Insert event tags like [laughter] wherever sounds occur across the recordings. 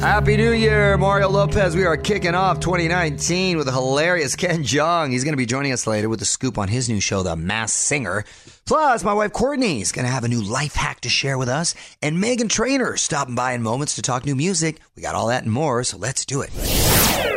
Happy New Year, Mario Lopez. We are kicking off 2019 with a hilarious Ken Jeong. He's going to be joining us later with a scoop on his new show, The Masked Singer. Plus, my wife Courtney is going to have a new life hack to share with us, and Meghan Trainor stopping by in moments to talk new music. We got all that and more, so let's do it.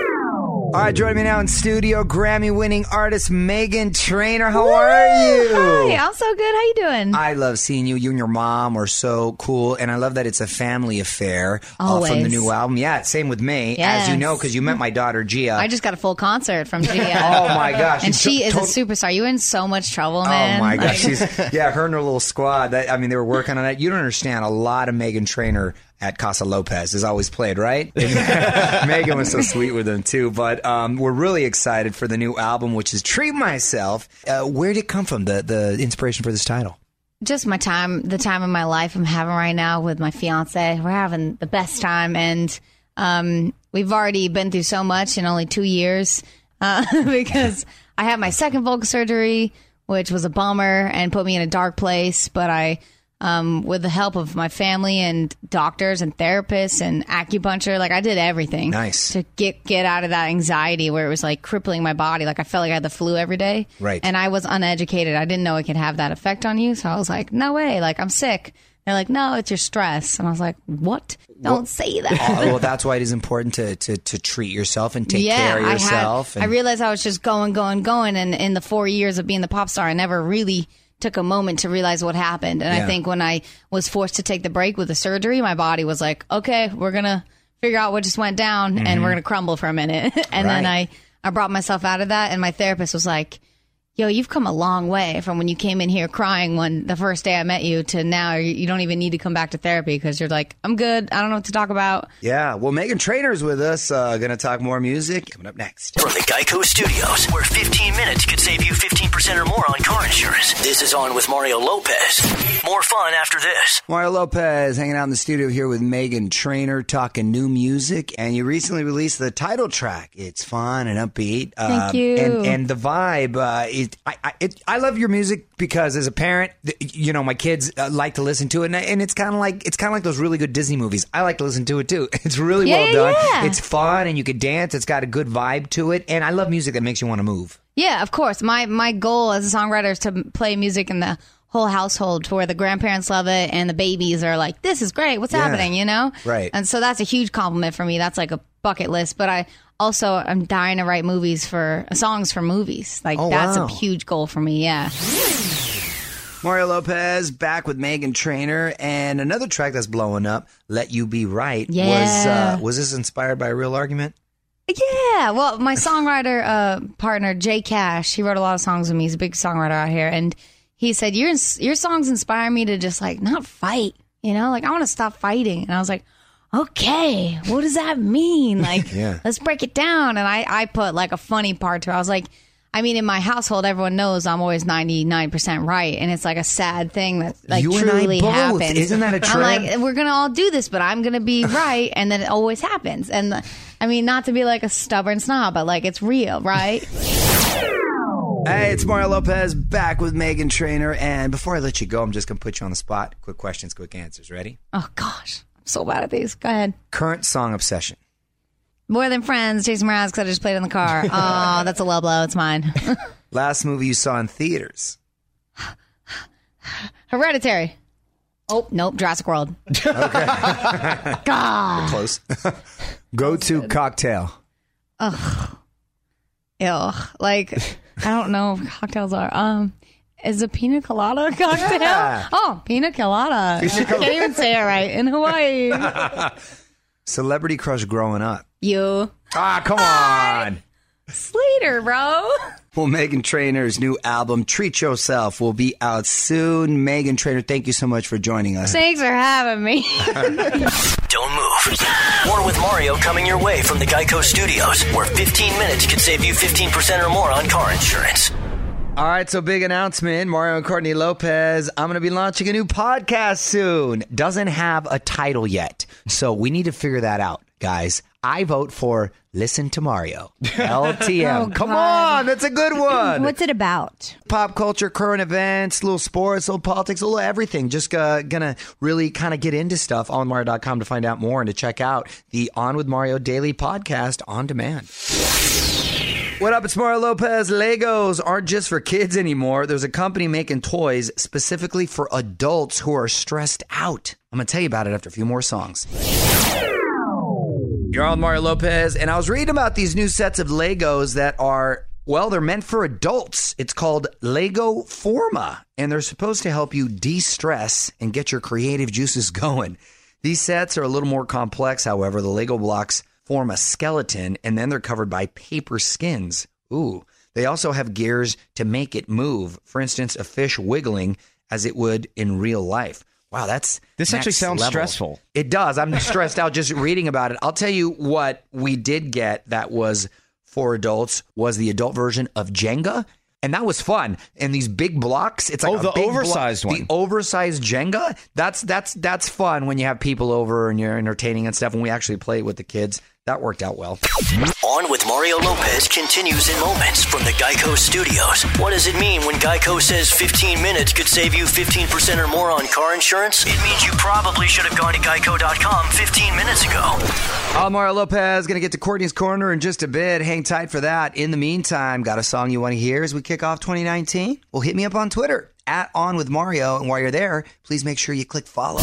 All right, joining me now in studio, Grammy-winning artist Meghan Trainor. How are you? Hi, I'm so good. How you doing? I love seeing you. You and your mom are so cool, and I love that it's a family affair uh, from the new album. Yeah, same with me, as you Yes. know, because you met my daughter Gia. I just got a full concert from Gia. [laughs] oh my gosh, and she is a superstar. You were in so much trouble, man. Oh my Like- gosh, she's [laughs] yeah, her and her little squad. That, I mean, they were working on it. You don't understand. A lot of Meghan Trainor at Casa Lopez is always played, right? [laughs] Meghan was so sweet with them too. But um, we're really excited for the new album, which is "Treat Myself." Uh, where did it come from? The the inspiration for this title? just my time, the time of my life I'm having right now with my fiance. We're having the best time, and um, we've already been through so much in only two years uh, [laughs] because I had my second vocal surgery, which was a bummer and put me in a dark place. But I, um, with the help of my family and doctors and therapists and acupuncture, like I did everything Nice. to get get out of that anxiety where it was like crippling my body. Like I felt like I had the flu every day. Right. And I was uneducated. I didn't know it could have that effect on you. So I was like, no way. Like I'm sick. They're like, no, it's your stress. And I was like, what? Don't say [laughs] that. Oh, well, that's why it is important to, to, to treat yourself and take care of I yourself. had. I realized I was just going, going, going, and in the four years of being the pop star, I never really took a moment to realize what happened. And Yeah. I think when I was forced to take the break with the surgery, my body was like, okay, we're gonna figure out what just went down, and we're gonna crumble for a minute. [laughs] and then Mm-hmm. I I brought myself out of that, and my therapist was like. Yo, you've come a long way from when you came in here crying when the first day I met you to now. You you don't even need to come back to therapy because you're like, I'm good. I don't know what to talk about. yeah, well, Meghan Trainor's with us. Uh, going to talk more music coming up next. From the Geico Studios, where 15 minutes could save you 15% or more on car insurance. This is on with Mario Lopez. More fun after this. Mario Lopez hanging out in the studio here with Meghan Trainor talking new music, and you recently released the title track. It's fun and upbeat. Thank Um, you. And, and the vibe. Uh, it, I, I, it, I love your music because as a parent, you know my kids uh, like to listen to it, and, and it's kind of like it's kind of like those really good Disney movies. I like to listen to it too. [laughs] It's really Yeah, well done. yeah. It's fun, and you can dance. It's got a good vibe to it, and I love music that makes you want to move. Yeah, of course. My my goal as a songwriter is to play music in the whole household to where the grandparents love it and the babies are like, "This is great. What's Yeah. happening?" You know, Right. And so that's a huge compliment for me. That's like a bucket list. But I also I'm dying to write movies for songs for movies. Like Oh, that's wow. a huge goal for me. Yeah. Mario Lopez back with Meghan Trainor, and another track that's blowing up, "Let You Be Right." Was Yeah. uh, was this inspired by a real argument? Yeah, well, my songwriter uh, partner Jay Cash, he wrote a lot of songs with me. He's a big songwriter out here, and he said your your songs inspire me to just like not fight, You know, like I want to stop fighting. And I was like, okay, what does that mean? [laughs] Like, Yeah. let's break it down. And I, I put like a funny part to it. I was like, I mean, in my household, everyone knows I'm always 99% right. And it's like a sad thing that like You truly both. happens. Isn't that a [laughs] I'm like, we're going to all do this, but I'm going to be [laughs] right. And then it always happens. And I mean, not to be like a stubborn snob, but like it's real, right? Hey, it's Mario Lopez back with Meghan Trainor. And before I let you go, I'm just going to put you on the spot. Quick questions, quick answers. Ready? oh, gosh. So bad at these. Go ahead. Current song obsession. More than friends, Jason Mraz, because I just played in the car. [laughs] Oh, that's a low blow. It's mine. [laughs] Last movie you saw in theaters. [gasps] Hereditary. Oh, nope. Jurassic World. [laughs] God. Close. Go to cocktail. Ugh. Ew. Like, I don't know what cocktails are. Um, is a pina colada a cocktail? Yeah. Oh, pina colada. I can't even say it right. In Hawaii. [laughs] Celebrity crush growing up. you. Ah, come on. Slater, bro. Well, Meghan Trainor's new album, Treat Yourself, will be out soon. Meghan Trainor, thank you so much for joining us. Thanks for having me. [laughs] Don't move. More with Mario coming your way from the Geico Studios, where 15 minutes could save you 15% or more on car insurance. All right, so big announcement. Mario and Courtney Lopez. I'm going to be launching a new podcast soon. Doesn't have a title yet. So we need to figure that out, guys. I vote for Listen to Mario. [laughs] LTM. Oh, Come on, that's a good [clears throat] one. What's it about? Pop culture, current events, little sports, little politics, a little everything. Just uh, gonna really kind of get into stuff on Mario.com to find out more and to check out the On with Mario daily podcast on demand. What up? It's Mario Lopez. Legos aren't just for kids anymore. There's a company making toys specifically for adults who are stressed out. I'm going to tell you about it after a few more songs. You're on Mario Lopez, and I was reading about these new sets of Legos that are, well, they're meant for adults. It's called Lego Forma, and they're supposed to help you de stress and get your creative juices [laughs] going. These sets are a little more complex, however. The Lego blocks form a skeleton, and then they're covered by paper skins. Ooh. They also have gears to make it move. For instance, a fish wiggling as it would in real life. Wow, that's This actually sounds level. stressful. It does. I'm stressed out just reading about it. I'll tell you what we did get that was for adults was the adult version of Jenga. And that was fun. And these big blocks, it's like Oh, a the oversized one. The oversized Jenga. That's that's that's fun when you have people over and you're entertaining and stuff. And we actually play it with the kids, that worked out well. On with Mario Lopez continues in moments from the Geico Studios. What does it mean when Geico says 15 minutes could save you 15% or more on car insurance? It means you probably should have gone to geico.com 15 minutes ago. I'm Mario Lopez. Going to get to Courtney's Corner in just a bit. Hang tight for that. In the meantime, got a song you want to hear as we kick off 2019? Well, hit me up on Twitter at On With Mario. And while you're there, please make sure you click follow.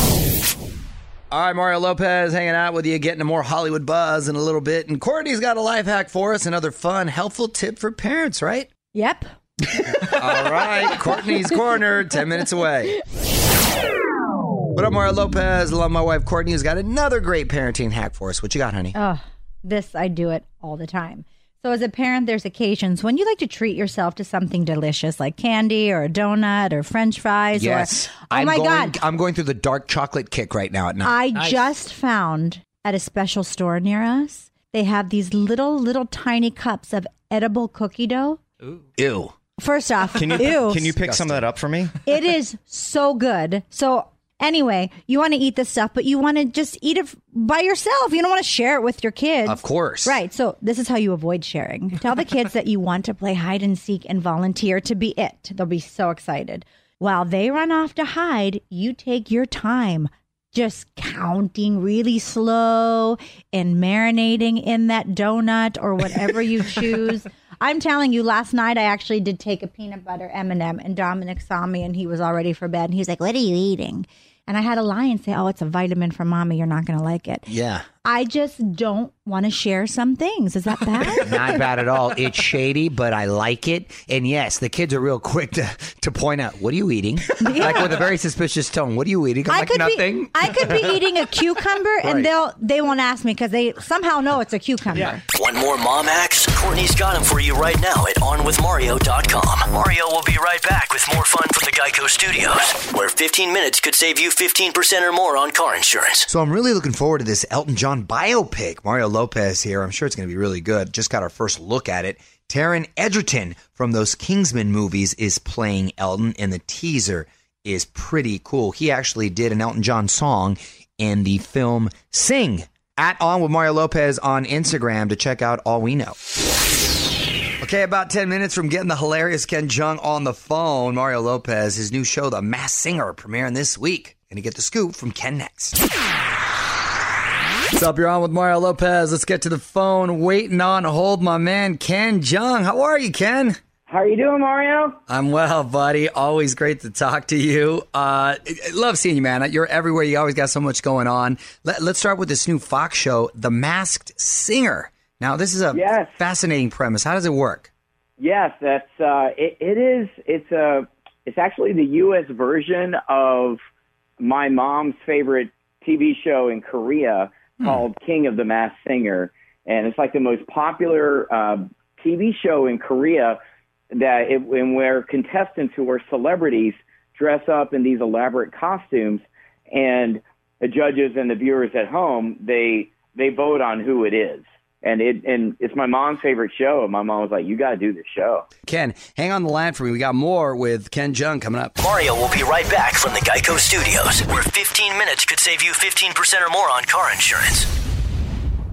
All right, Mario Lopez hanging out with you, getting a more Hollywood buzz in a little bit. And Courtney's got a life hack for us, another fun, helpful tip for parents, right? Yep. [laughs] All right, Courtney's Corner, 10 minutes away. What up, Mario Lopez? Love my wife, Courtney, has got another great parenting hack for us. What you got, honey? Oh, this I do it all the time. So as a parent, there's occasions when you like to treat yourself to something delicious, like candy or a donut or French fries. Yes. Or, oh I'm my going, God! I'm going through the dark chocolate kick right now at night. I just found at a special store near us. They have these little, little tiny cups of edible cookie dough. Ooh. Ew. First off, Can you ew, can you pick some of that up for me? it is so good. So anyway, you want to eat this stuff, but you want to just eat it by yourself. You don't want to share it with your kids. Of course. Right. So this is how you avoid sharing. Tell the kids that you want to play hide and seek and volunteer to be it. They'll be so excited. While they run off to hide, you take your time just counting really slow and marinating in that donut or whatever you [laughs] choose. I'm telling you, last night I actually did take a peanut butter M&M, and Dominic saw me, and he was all ready for bed, and he was like, "What are you eating?" And I had a lie and say, "Oh, it's a vitamin for mommy. You're not going to like it." Yeah. I just don't want to share some things. Is that bad? [laughs] Not bad at all. It's shady, but I like it. And yes, the kids are real quick to, to point out, what are you eating? [laughs] Like with a very suspicious tone. What are you eating? I'm I like, could nothing. be I could be eating a [laughs] cucumber Right. and they'll they won't ask me because they somehow know it's a cucumber. One more mom hacks? Courtney's got them for you right now at OnWithMario.com. Mario will be right back with more fun from the Geico Studios, where 15 minutes could save you 15% or more on car insurance. So I'm really looking forward to this Elton John biopic. Mario Lopez here. I'm sure it's going to be really good. Just got our first look at it. Taron Egerton from those Kingsman movies is playing Elton, and the teaser is pretty cool. He actually did an Elton John song in the film Sing. At On with Mario Lopez on Instagram to check out all we know. Okay, about 10 minutes from getting the hilarious Ken Jeong on the phone, Mario Lopez, his new show, The Masked Singer, premiering this week. Gonna get the scoop from Ken next. What's up? You're on with Mario Lopez. Let's get to the phone. Waiting on hold, my man, Ken Jeong. How are you, Ken? How are you doing, Mario? I'm well, buddy. Always great to talk to you. Uh, love seeing you, man. You're everywhere. You always got so much going on. Let, us start with this new Fox show, The Masked Singer. Now, this is a yes. fascinating premise. How does it work? Yes, that's uh, it, it is. It's a. It's actually the U.S. version of my mom's favorite TV show in Korea hmm. called King of the Masked Singer, and it's like the most popular uh, TV show in Korea that it, and where contestants who are celebrities dress up in these elaborate costumes, and the judges and the viewers at home they they vote on who it is. And it and it's my mom's favorite show. And my mom was like, "You got to do this show." Ken, hang on the line for me. We got more with Ken Jeong coming up. Mario will be right back from the Geico Studios, where 15 minutes could save you 15% or more on car insurance.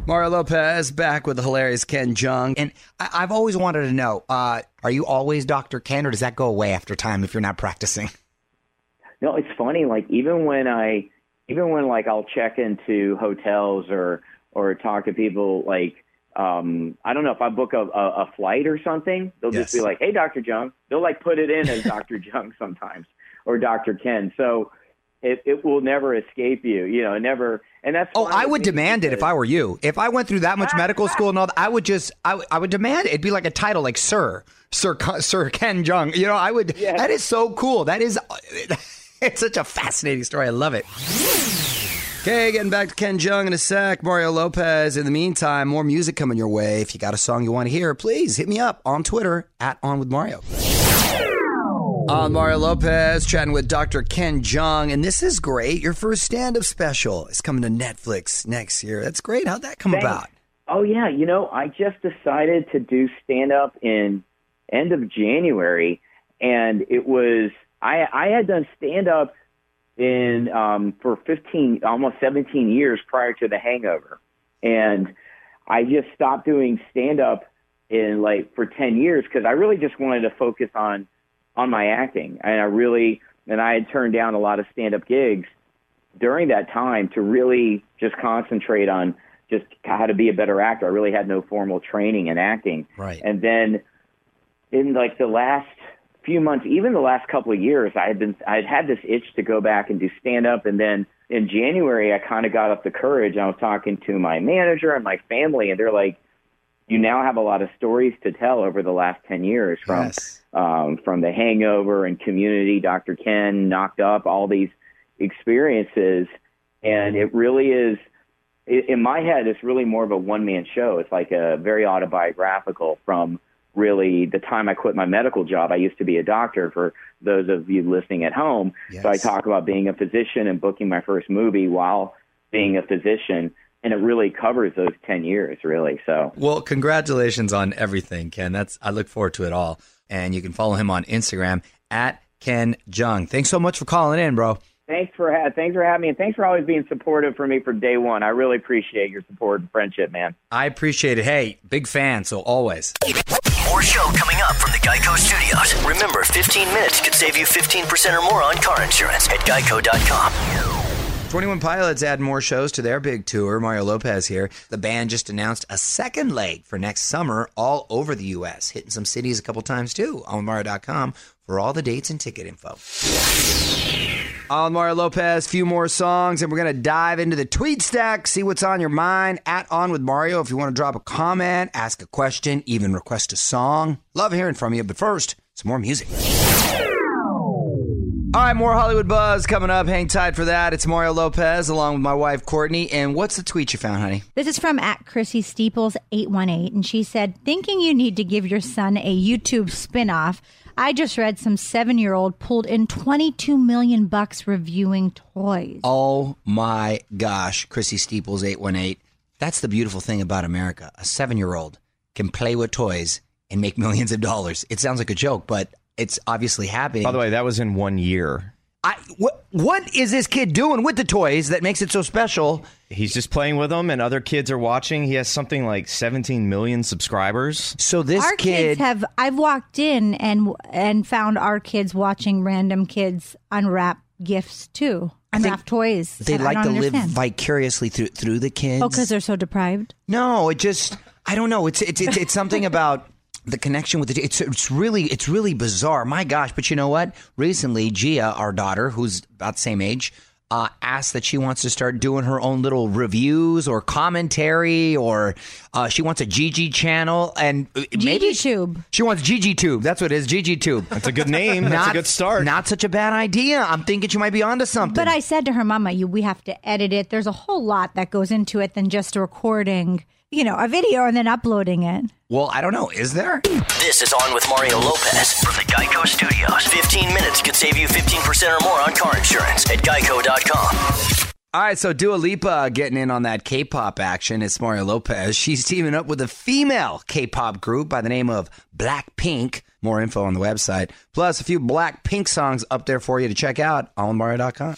Mario Lopez back with the hilarious Ken Jeong. And I- have always wanted to know uh, are you always Dr. Ken, or does that go away after time if you're not practicing? [laughs] No, it's funny. Like, even when I, even when like I'll check into hotels or, or talk to people, like, um, I don't know if I book a, a, a flight or something, they'll yes. just be like, "Hey, Doctor Jeong. They'll like put it in as [laughs] Doctor Jeong sometimes or Doctor Ken. So it, it will never escape you. You know, never. And that's oh, I would demand it if I were you. If I went through that much medical school and all that, I would just I, I would demand it. It'd be like a title, like Sir, Sir, Sir Ken Jeong. You know, I would. Yes. That is so cool. That is. [laughs] It's such a fascinating story. I love it. Okay, getting back to Ken Jeong in a sec. Mario Lopez. In the meantime, more music coming your way. If you got a song you want to hear, please hit me up on Twitter at On With Mario. I'm Mario Lopez chatting with Dr. Ken Jeong, and this is great. Your first stand up special is coming to Netflix next year. That's great. How'd that come Thanks. about? Oh, yeah. You know, I just decided to do stand up in end of January, and it was, I, I had done stand up in um, for 15, almost 17 years prior to the hangover. And I just stopped doing stand up in like for 10 years because I really just wanted to focus on on my acting. And I really, and I had turned down a lot of stand up gigs during that time to really just concentrate on just how to be a better actor. I really had no formal training in acting. Right. And then in like the last few months, even the last couple of years, I had been, I had had this itch to go back and do stand up. And then in January, I kind of got up the courage. I was talking to my manager and my family, and they're like, you now have a lot of stories to tell over the last 10 years from yes um, from The Hangover and Community, Dr. Ken, Knocked Up, all these experiences. And it really is, in my head, it's really more of a one man show. It's like a very autobiographical from really the time I quit my medical job. I used to be a doctor for those of you listening at home. Yes. So I talk about being a physician and booking my first movie while being a physician and it really covers those 10 years really so well congratulations on everything ken that's i look forward to it all and you can follow him on Instagram at Ken Jeong Thanks so much for calling in, bro. Thanks for ha- thanks for having me, and thanks for always being supportive for me for day one. I really appreciate your support and friendship, man. I appreciate it. Hey, big fan, so always. More show coming up from the Geico Studios. Remember, 15 minutes could save you 15% or more on car insurance at geico.com. 21 Pilots add more shows to their big tour. Mario Lopez here. The band just announced a second leg for next summer all over the U.S., hitting some cities a couple times too. On Mario.com for all the dates and ticket info. On Mario Lopez, few more songs, and we're going to dive into the tweet stack, see what's on your mind at On With Mario. If you want to drop a comment, ask a question, even request a song, love hearing from you. But first, some more music. All right, more Hollywood buzz coming up. Hang tight for that. It's Mario Lopez along with my wife Courtney. And what's the tweet you found, honey? This is from at Chrissy Steeples eight one eight, and she said, "Thinking you need to give your son a YouTube spinoff. I just read some seven year old pulled in twenty two million bucks reviewing toys. Oh my gosh, Chrissy Steeples eight one eight. That's the beautiful thing about America. A seven year old can play with toys and make [laughs] millions of dollars. It sounds like a joke, but it's obviously happening. By the way, that was in one year. I, what, what is this kid doing with the toys that makes it so special? He's just playing with them, and other kids are watching. He has something like 17 million subscribers. So this our kid, kids have. I've walked in and and found our kids watching random kids unwrap gifts too, unwrap toys. they like to don't live vicariously through through the oh, kids. Oh, because they're so deprived. No, it just I don't know. It's it's it's, it's something [laughs] about the connection with the it's it's really it's really bizarre. My gosh, but you know what? Recently, Gia, our daughter, who's about the same age, uh, asked that she wants to start doing her own little reviews or commentary, or uh, she wants a Gigi channel, and uh, maybe Tube. she wants Gigi Tube. That's what it is, Gigi Tube. That's a good name. That's a good start. Not such a bad idea. I'm thinking she might be onto something. But I said to her, Mama, you we have to edit it. There's a whole lot that goes into it than just a recording, you know, a video and then uploading it. well, I don't know. Is there? This is On with Mario Lopez from the Geico Studios. 15 minutes could save you 15% or more on car insurance at geico.com. All right, so Dua Lipa getting in on that K-pop action. It's Mario Lopez. She's teaming up with a female K-pop group by the name of Blackpink. More info on the website. Plus, a few Blackpink songs up there for you to check out on Mario.com.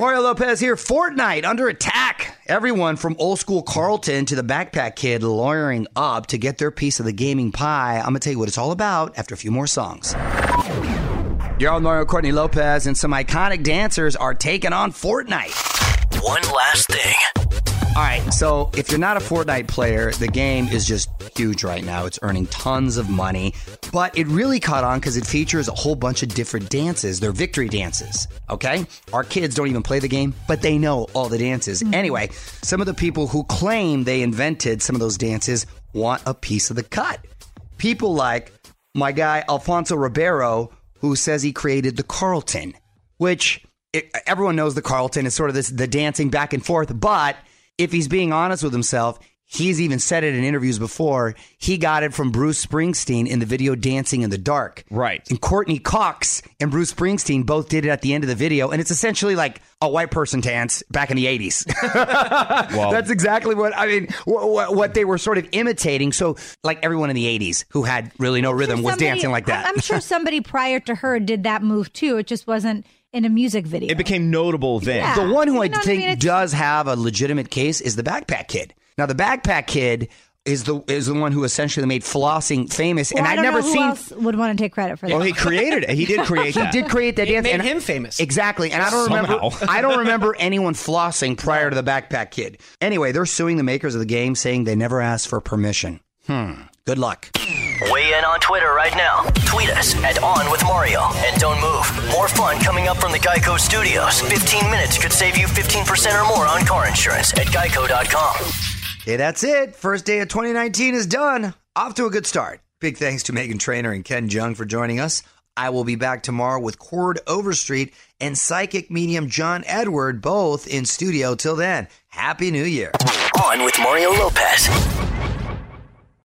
Mario Lopez here. Fortnite under attack. Everyone from old school Carlton to the backpack kid lawyering up to get their piece of the gaming pie. I'm going to tell you what it's all about after a few more songs. On Mario Courtney Lopez, and some iconic dancers are taking on Fortnite. One last thing. All right, so if you're not a Fortnite player, the game is just huge right now. It's earning tons of money, but it really caught on because it features a whole bunch of different dances. They're victory dances, okay? Our kids don't even play the game, but they know all the dances. Mm-hmm. Anyway, some of the people who claim they invented some of those dances want a piece of the cut. People like my guy Alfonso Ribeiro, who says he created the Carlton, which it, everyone knows the Carlton is sort of this the dancing back and forth. But if he's being honest with himself, he's even said it in interviews before. He got it from Bruce Springsteen in the video "Dancing in the Dark." Right. And Courteney Cox and Bruce Springsteen both did it at the end of the video, and it's essentially like a white person dance back in the '80s. [laughs] Well, That's exactly what I mean. What, what they were sort of imitating. So, like everyone in the '80s who had really no rhythm was Somebody- dancing like that. I'm I'm sure [laughs] somebody prior to her did that move too. It just wasn't in a music video. it became notable then. Yeah. The one who You I know I think mean? Does have a legitimate case is the backpack kid. Now, the backpack kid is the is the one who essentially made flossing famous, Well, and I I've never know who seen. else would want to take credit for that. Well, he created it. He did create [laughs] He that. did create that It dance, made and him famous. Exactly, and I don't remember. [laughs] I don't remember anyone flossing prior to the backpack kid. Anyway, they're suing the makers of the game, saying they never asked for permission. Hmm. Good luck. Weigh in on Twitter right now. Tweet us at On With Mario. And don't move. More fun coming up from the Geico Studios. 15 minutes could save you 15% or more on car insurance at geico.com. Okay, that's it. First day of 2019 is done. Off to a good start. Big thanks to Meghan Trainor and Ken Jeong for joining us. I will be back tomorrow with Chord Overstreet and psychic medium John Edward, both in studio. Till then, Happy New Year. On with Mario Lopez.